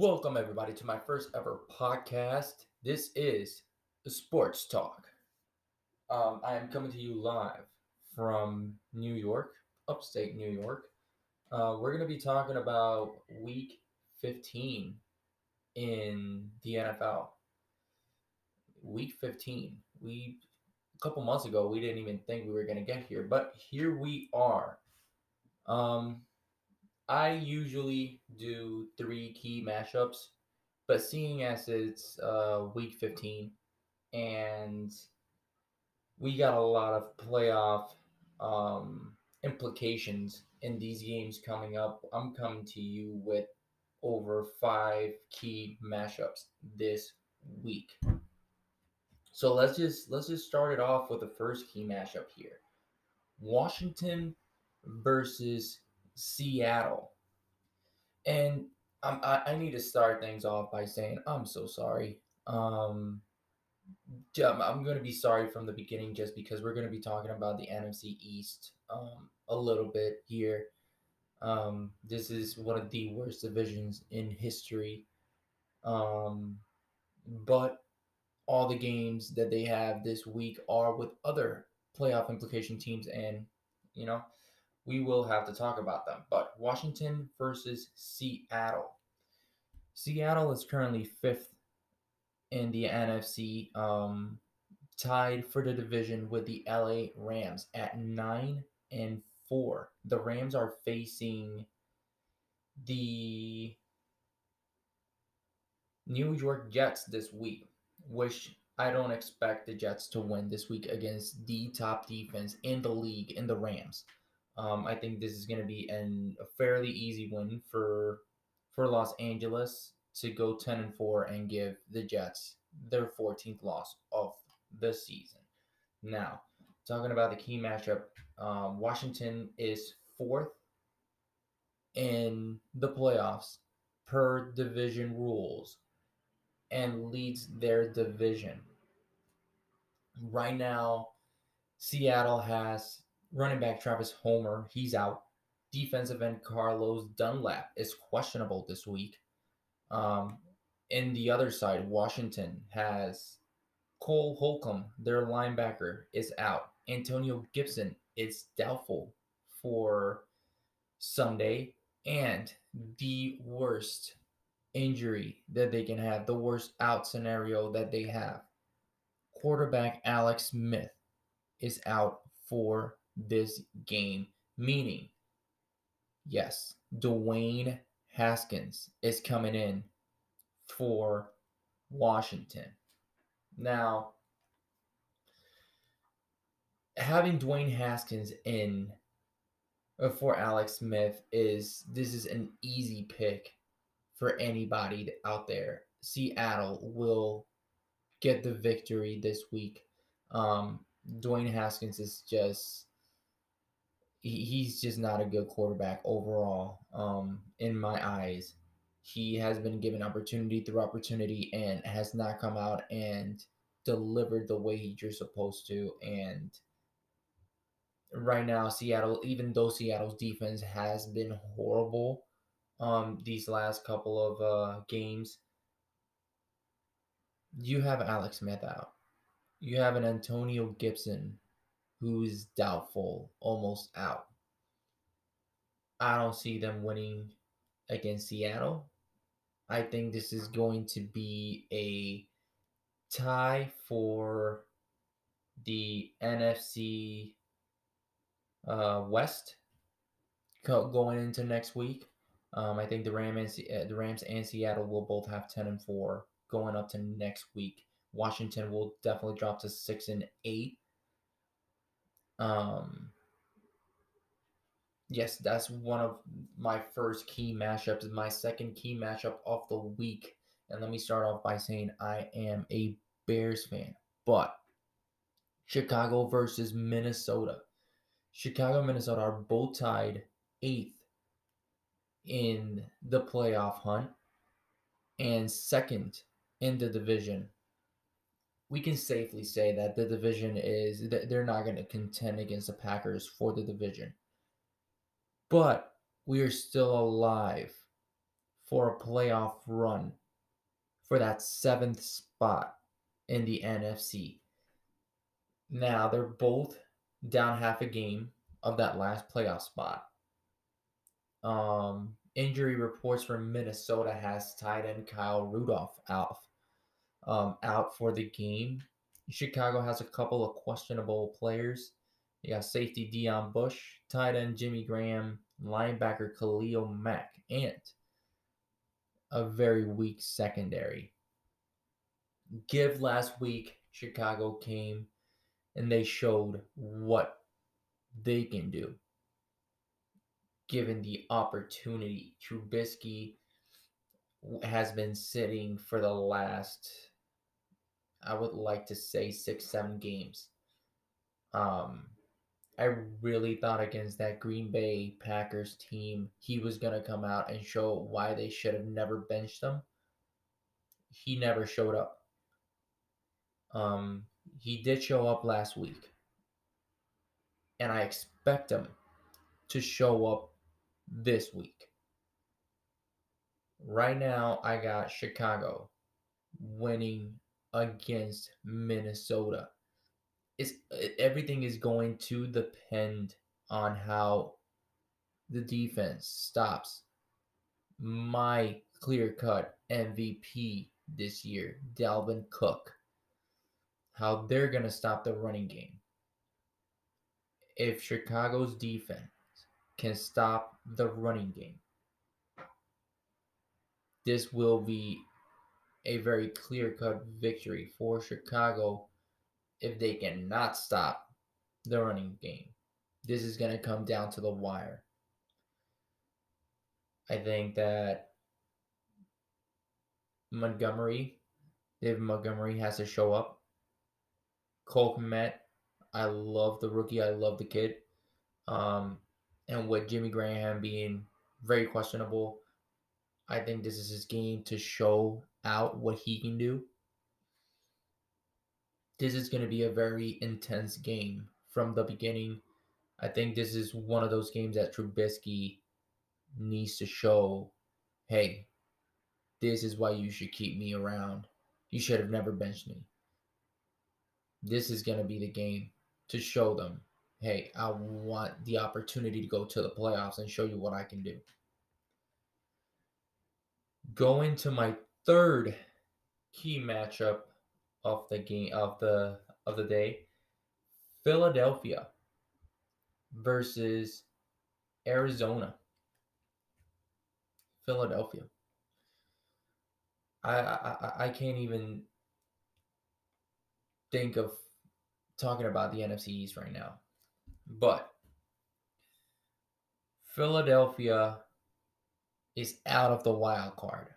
Welcome, everybody, to my first ever podcast. This is Sports Talk. Um, I am coming to you live from New York, upstate New York. Uh, we're going to be talking about week 15 in the NFL. Week 15. We, a couple months ago, we didn't even think we were going to get here, but here we are. Um, I usually do three key mashups, but seeing as it's uh, week 15 and we got a lot of playoff um, implications in these games coming up, I'm coming to you with over five key mashups this week. So let's just let's just start it off with the first key mashup here. Washington versus Seattle. And I, I need to start things off by saying I'm so sorry. Um, I'm going to be sorry from the beginning just because we're going to be talking about the NFC East um, a little bit here. Um, this is one of the worst divisions in history. Um, but all the games that they have this week are with other playoff implication teams, and you know we will have to talk about them. But Washington versus Seattle. Seattle is currently fifth in the NFC, um, tied for the division with the LA Rams at nine and four. The Rams are facing the New York Jets this week, which I don't expect the Jets to win this week against the top defense in the league in the Rams. Um, I think this is going to be an, a fairly easy win for for Los Angeles to go 10 and 4 and give the Jets their 14th loss of the season. Now, talking about the key matchup, um, Washington is fourth in the playoffs per division rules and leads their division. Right now, Seattle has Running back Travis Homer, he's out. Defensive end Carlos Dunlap is questionable this week. Um, in the other side, Washington has Cole Holcomb, their linebacker, is out. Antonio Gibson is doubtful for Sunday. And the worst injury that they can have, the worst out scenario that they have, quarterback Alex Smith is out for this game, meaning, yes, Dwayne Haskins is coming in for Washington. Now, having Dwayne Haskins in for Alex Smith is this is an easy pick for anybody out there. Seattle will get the victory this week. Um, Dwayne Haskins is just he, he's just not a good quarterback overall. Um, in my eyes, he has been given opportunity through opportunity and has not come out and delivered the way you're supposed to. And right now, Seattle, even though Seattle's defense has been horrible, um, these last couple of uh, games, you have Alex Smith out. You have an Antonio Gibson who's doubtful, almost out. I don't see them winning against Seattle. I think this is going to be a tie for the NFC uh, West going into next week. Um, I think the Rams, and, uh, the Rams and Seattle will both have ten and four going up to next week. Washington will definitely drop to six and eight. Um, yes, that's one of my first key mashups. My second key mashup of the week. And let me start off by saying I am a Bears fan, but Chicago versus Minnesota. Chicago Minnesota are both tied eighth in the playoff hunt and second in the division we can safely say that the division is they're not going to contend against the Packers for the division. But we are still alive for a playoff run for that seventh spot in the NFC. Now they're both down half a game of that last playoff spot. Um, injury reports from Minnesota has tight end Kyle Rudolph out, um, out for the game. Chicago has a couple of questionable players. You got safety Deon Bush, tight end Jimmy Graham, linebacker Khalil Mack, and a very weak secondary. Give last week, Chicago came and they showed what they can do given the opportunity. Trubisky has been sitting for the last, I would like to say, six, seven games. Um, I really thought against that Green Bay Packers team, he was going to come out and show why they should have never benched him. He never showed up. Um, he did show up last week. And I expect him to show up this week. Right now, I got Chicago winning against Minnesota. It's everything is going to depend on how the defense stops my clear cut MVP this year, Dalvin Cook how they're going to stop the running game. If Chicago's defense can stop the running game, this will be a very clear cut victory for Chicago if they cannot stop the running game. This is going to come down to the wire. I think that Montgomery, David Montgomery has to show up Cole Kmet, I love the rookie. I love the kid. Um, and with Jimmy Graham being very questionable, I think this is his game to show out what he can do. This is going to be a very intense game from the beginning. I think this is one of those games that Trubisky needs to show hey, this is why you should keep me around. You should have never benched me this is going to be the game to show them, hey, I want the opportunity to go to the playoffs and show you what I can do. Going to my third key matchup of the game of the of the day, Philadelphia versus Arizona. Philadelphia. I I I can't even think of talking about the NFC East right now. But Philadelphia is out of the wild card.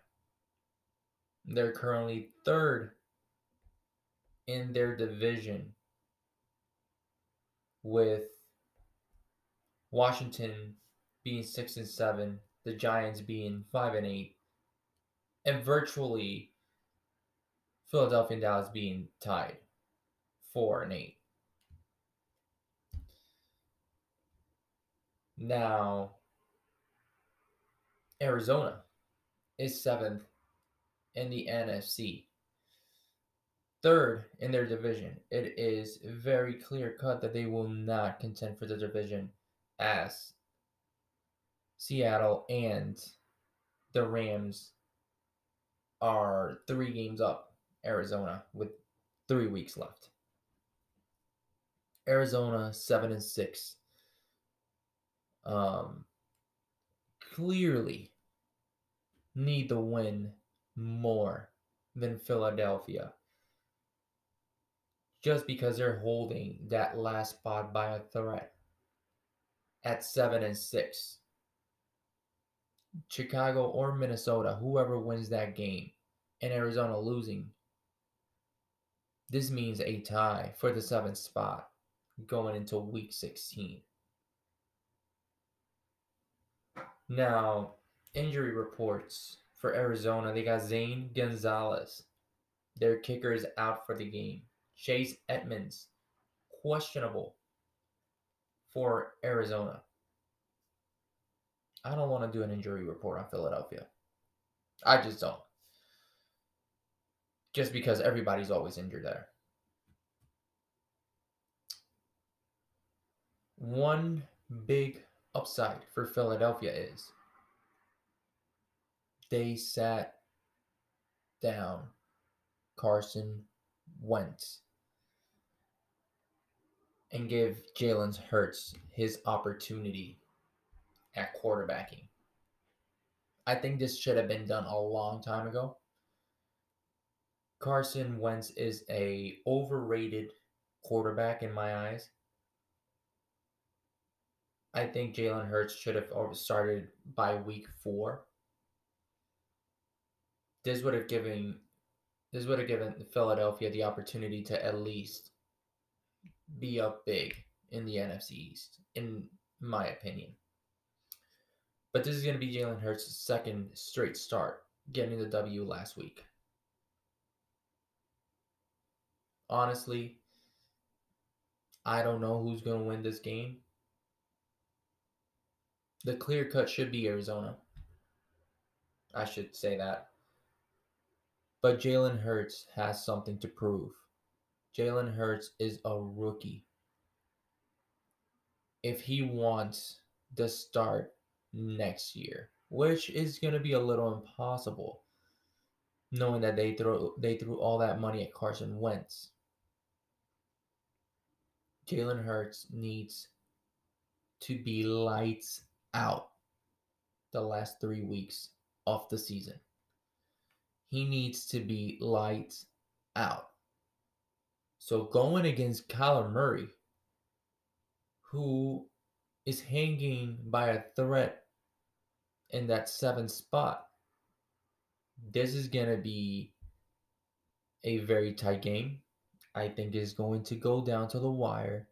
They're currently third in their division with Washington being 6 and 7, the Giants being 5 and 8, and virtually Philadelphia and Dallas being tied four and eight. Now, Arizona is seventh in the NFC. Third in their division. It is very clear cut that they will not contend for the division as Seattle and the Rams are three games up Arizona with three weeks left. Arizona seven and six. Um, clearly need to win more than Philadelphia. Just because they're holding that last spot by a threat at seven and six. Chicago or Minnesota, whoever wins that game, and Arizona losing, this means a tie for the seventh spot going into week 16. Now, injury reports for Arizona. They got Zane Gonzalez. Their kicker is out for the game. Chase Edmonds, questionable for Arizona. I don't want to do an injury report on Philadelphia. I just don't. Just because everybody's always injured there. One big upside for Philadelphia is they sat down Carson Wentz and give Jalen Hurts his opportunity at quarterbacking. I think this should have been done a long time ago. Carson Wentz is a overrated quarterback in my eyes. I think Jalen Hurts should have started by week four. This would have given this would have given Philadelphia the opportunity to at least be up big in the NFC East, in my opinion. But this is going to be Jalen Hurts' second straight start, getting the W last week. Honestly, I don't know who's going to win this game. The clear cut should be Arizona. I should say that. But Jalen Hurts has something to prove. Jalen Hurts is a rookie. If he wants to start next year, which is going to be a little impossible, knowing that they throw they threw all that money at Carson Wentz. Jalen Hurts needs to be lights out the last three weeks of the season. He needs to be lights out. So going against Kyler Murray, who is hanging by a thread in that seventh spot, this is going to be a very tight game. I think is going to go down to the wire.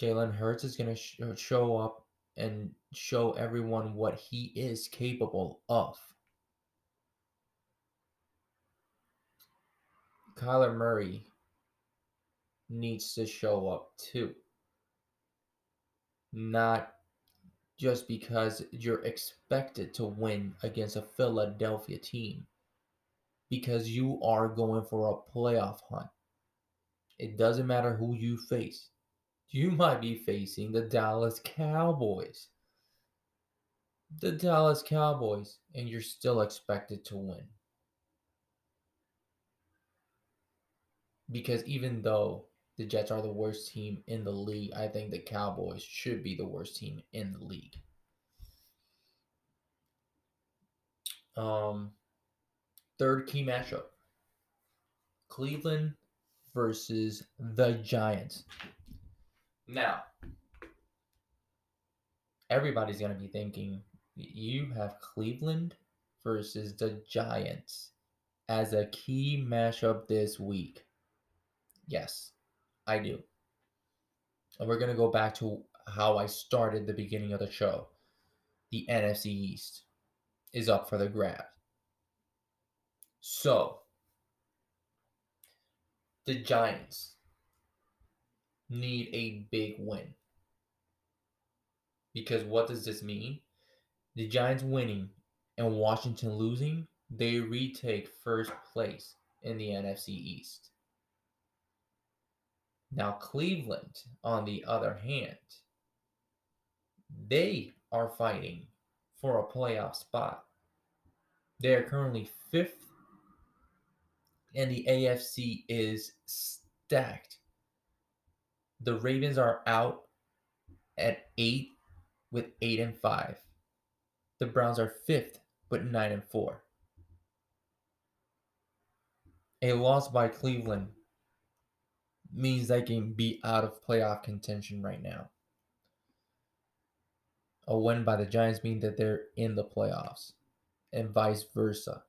Jalen Hurts is going to sh- show up and show everyone what he is capable of. Kyler Murray needs to show up too. Not just because you're expected to win against a Philadelphia team, because you are going for a playoff hunt. It doesn't matter who you face. You might be facing the Dallas Cowboys. The Dallas Cowboys, and you're still expected to win. Because even though the Jets are the worst team in the league, I think the Cowboys should be the worst team in the league. Um, third key matchup Cleveland versus the Giants. Now, everybody's going to be thinking you have Cleveland versus the Giants as a key matchup this week. Yes, I do. And we're going to go back to how I started the beginning of the show. The NFC East is up for the grab. So, the Giants need a big win. Because what does this mean? The Giants winning and Washington losing, they retake first place in the NFC East. Now, Cleveland, on the other hand, they are fighting for a playoff spot. They are currently fifth, and the AFC is stacked. The Ravens are out at eight with eight and five. The Browns are fifth with nine and four. A loss by Cleveland means they can be out of playoff contention right now. A win by the Giants means that they're in the playoffs, and vice versa.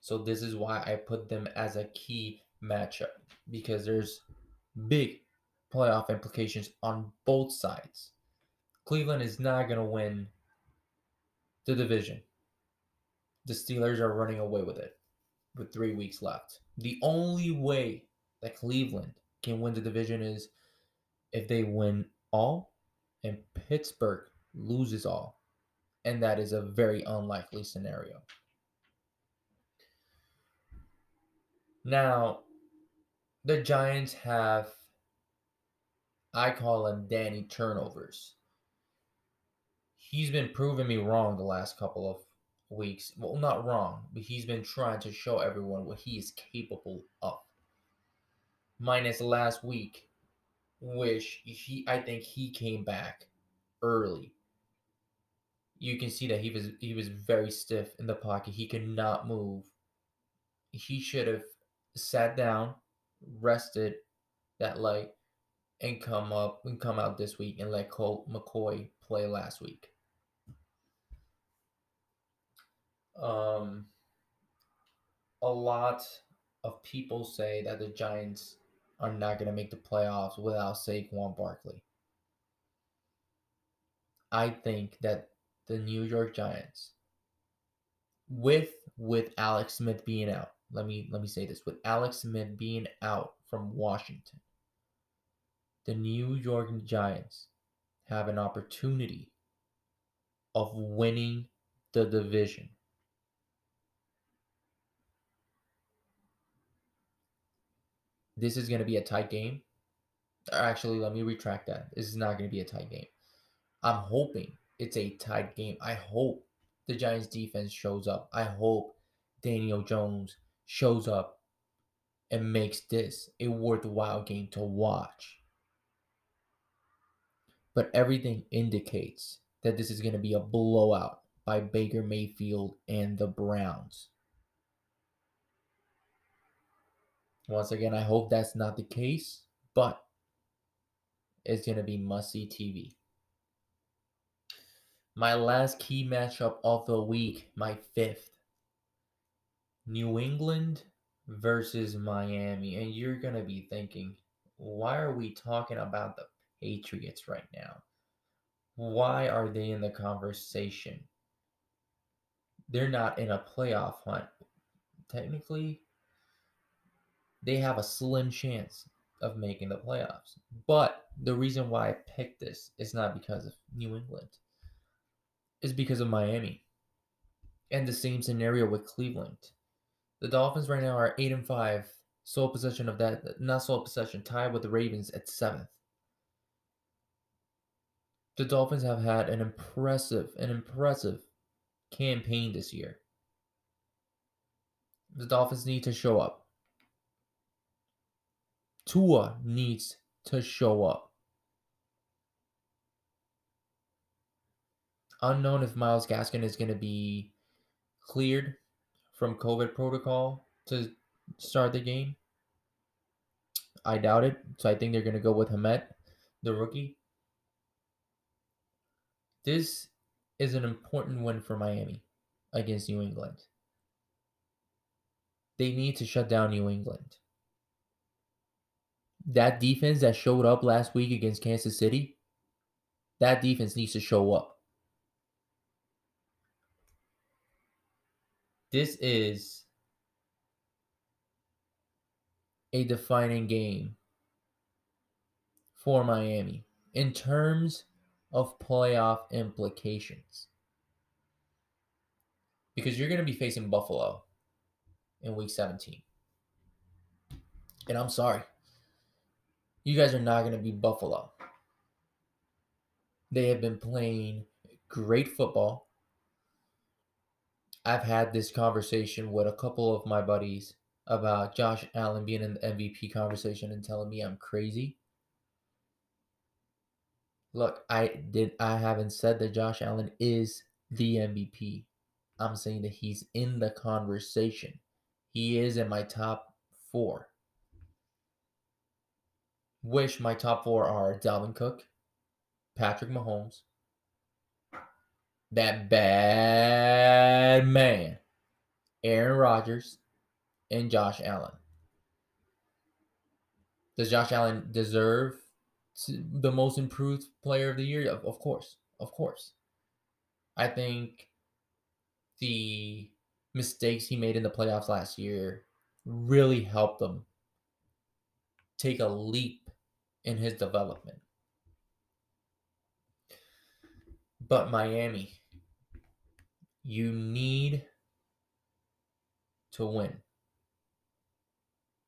So this is why I put them as a key matchup because there's big playoff implications on both sides. Cleveland is not going to win the division. The Steelers are running away with it with 3 weeks left. The only way that Cleveland can win the division is if they win all and Pittsburgh loses all. And that is a very unlikely scenario. Now, the Giants have, I call them Danny turnovers. He's been proving me wrong the last couple of weeks. Well, not wrong, but he's been trying to show everyone what he is capable of. Minus last week, which he I think he came back early. You can see that he was he was very stiff in the pocket. He could not move. He should have sat down, rested that leg, and come up and come out this week and let Colt McCoy play last week. Um, a lot of people say that the Giants are not going to make the playoffs without Saquon Barkley. I think that the New York Giants, with with Alex Smith being out, let me let me say this: with Alex Smith being out from Washington, the New York Giants have an opportunity of winning the division. This is going to be a tight game. Actually, let me retract that. This is not going to be a tight game. I'm hoping it's a tight game. I hope the Giants defense shows up. I hope Daniel Jones shows up and makes this a worthwhile game to watch. But everything indicates that this is going to be a blowout by Baker Mayfield and the Browns. Once again, I hope that's not the case, but it's going to be must see TV. My last key matchup of the week, my fifth New England versus Miami. And you're going to be thinking, why are we talking about the Patriots right now? Why are they in the conversation? They're not in a playoff hunt. Technically, they have a slim chance of making the playoffs. But the reason why I picked this is not because of New England. It's because of Miami. And the same scenario with Cleveland. The Dolphins right now are 8 and 5, sole possession of that not sole possession, tied with the Ravens at 7th. The Dolphins have had an impressive, an impressive campaign this year. The Dolphins need to show up. Tua needs to show up. Unknown if Myles Gaskin is going to be cleared from COVID protocol to start the game. I doubt it. So I think they're going to go with Ahmed, the rookie. This is an important win for Miami against New England. They need to shut down New England that defense that showed up last week against Kansas City, that defense needs to show up. This is a defining game for Miami in terms of playoff implications. Because you're going to be facing Buffalo in week 17. And I'm sorry. You guys are not going to be Buffalo. They have been playing great football. I've had this conversation with a couple of my buddies about Josh Allen being in the MVP conversation and telling me I'm crazy. Look, I did I haven't said that Josh Allen is the MVP. I'm saying that he's in the conversation. He is in my top 4 wish my top four are Dalvin Cook, Patrick Mahomes, that bad man, Aaron Rodgers, and Josh Allen. Does Josh Allen deserve the most improved player of the year? Of, of course. Of course. I think the mistakes he made in the playoffs last year really helped them take a leap in his development. But Miami, You need to win.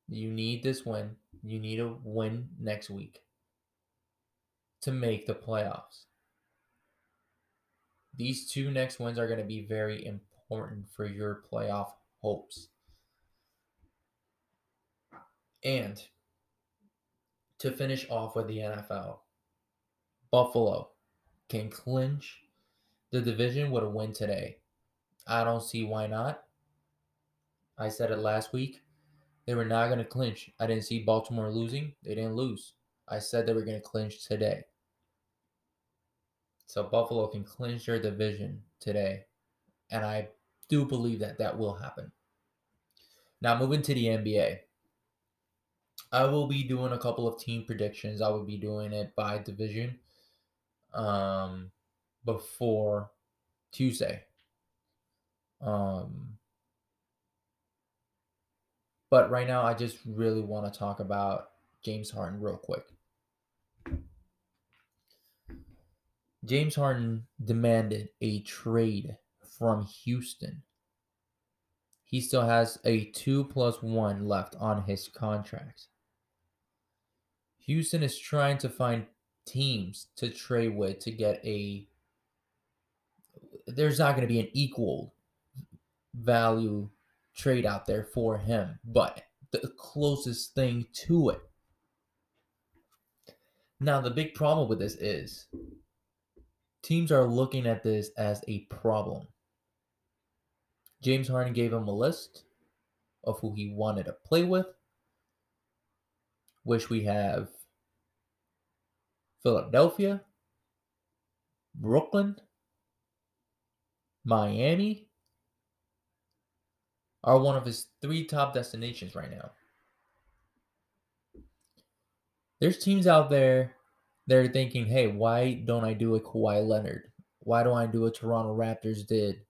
You need this win. You need a win next week to make the playoffs. These two next wins are going to be very important for your playoff hopes. And to finish off with the NFL, Buffalo can clinch the division with a win today. I don't see why not. I said it last week. They were not going to clinch. I didn't see Baltimore losing. They didn't lose. I said they were going to clinch today. So Buffalo can clinch their division today. And I do believe that that will happen. Now, moving to the NBA. I will be doing a couple of team predictions. I will be doing it by division um, before Tuesday. Um, but right now, I just really want to talk about James Harden real quick. James Harden demanded a trade from Houston. He still has a two plus one left on his contract. Houston is trying to find teams to trade with to get a. There's not going to be an equal value trade out there for him, but the closest thing to it. Now, the big problem with this is teams are looking at this as a problem. James Harden gave him a list of who he wanted to play with, which we have Philadelphia, Brooklyn, Miami are one of his three top destinations right now. There's teams out there that are thinking, hey, why don't I do a Kawhi Leonard? Why don't I do what Toronto Raptors did?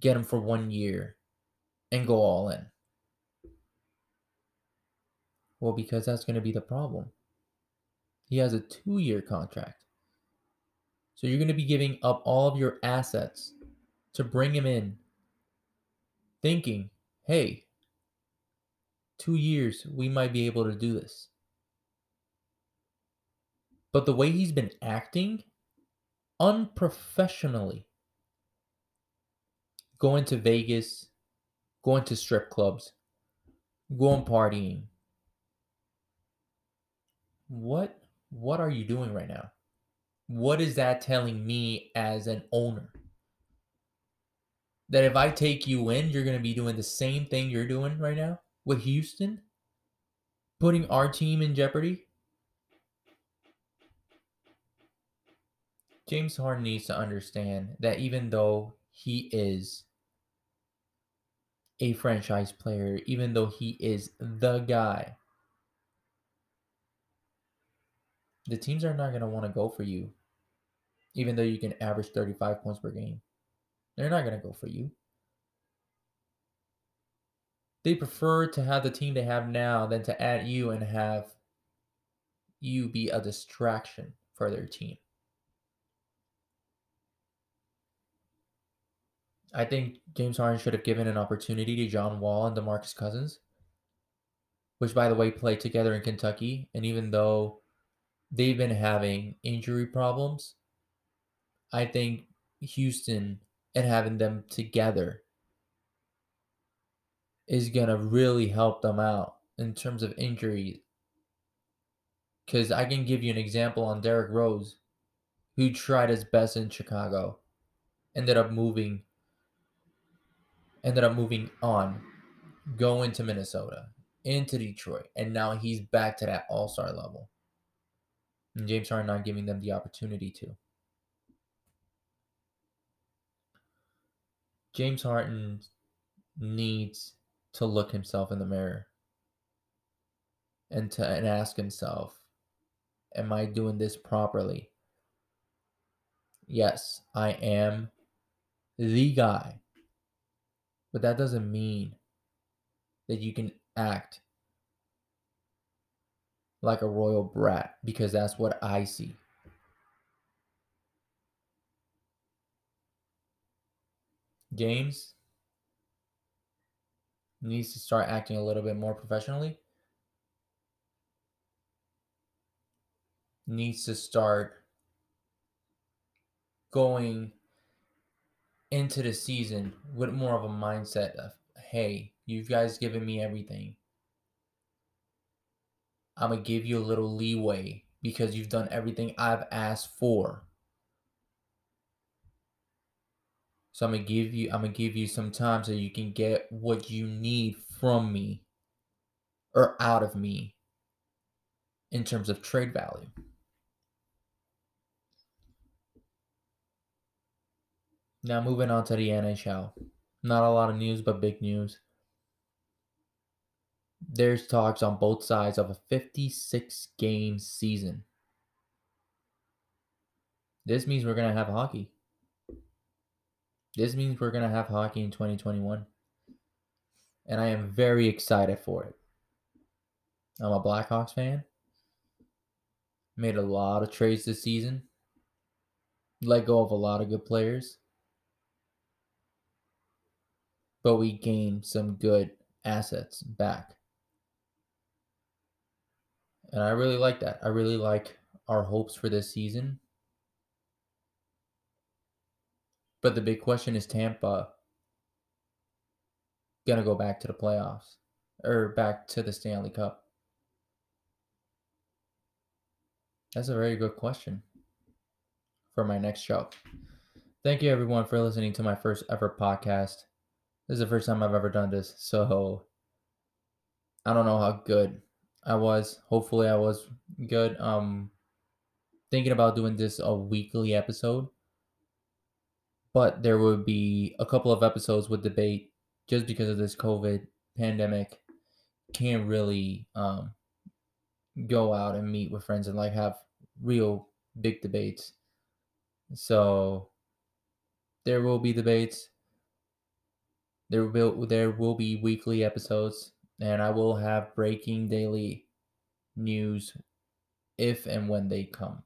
Get him for one year and go all in. Well, because that's going to be the problem. He has a two year contract. So you're going to be giving up all of your assets to bring him in, thinking, hey, two years, we might be able to do this. But the way he's been acting unprofessionally, going to Vegas, going to strip clubs, going partying. What what are you doing right now? What is that telling me as an owner? That if I take you in, you're going to be doing the same thing you're doing right now with Houston? Putting our team in jeopardy? James Harden needs to understand that even though he is a franchise player, even though he is the guy, the teams are not going to want to go for you, even though you can average 35 points per game. They're not going to go for you. They prefer to have the team they have now than to add you and have you be a distraction for their team. I think James Harden should have given an opportunity to John Wall and DeMarcus Cousins, which, by the way, played together in Kentucky. And even though they've been having injury problems, I think Houston and having them together is going to really help them out in terms of injuries. Because I can give you an example on Derrick Rose, who tried his best in Chicago, ended up moving ended up moving on, going to Minnesota, into Detroit, and now he's back to that all star level. And James Harden not giving them the opportunity to. James Harden needs to look himself in the mirror and to and ask himself, am I doing this properly? Yes, I am the guy but that doesn't mean that you can act like a royal brat because that's what I see. James needs to start acting a little bit more professionally. Needs to start going into the season with more of a mindset of, hey, you guys given me everything. I'm going to give you a little leeway because you've done everything I've asked for. So I'm gonna give you I'm gonna give you some time so you can get what you need from me or out of me in terms of trade value. Now moving on to the NHL. Not a lot of news, but big news. There's talks on both sides of a 56 game season. This means we're going to have hockey. This means we're going to have hockey in 2021. And I am very excited for it. I'm a Blackhawks fan. Made a lot of trades this season. Let go of a lot of good players. But we gained some good assets back. And I really like that. I really like our hopes for this season. But the big question is Tampa going to go back to the playoffs or back to the Stanley Cup? That's a very good question for my next show. Thank you, everyone, for listening to my first ever podcast. This is the first time I've ever done this, so I don't know how good I was. Hopefully, I was good. Um, thinking about doing this a weekly episode, but there would be a couple of episodes with debate just because of this COVID pandemic. Can't really um go out and meet with friends and like have real big debates. So there will be debates. There will there will be weekly episodes and I will have breaking daily news if and when they come.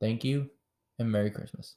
Thank you and Merry Christmas.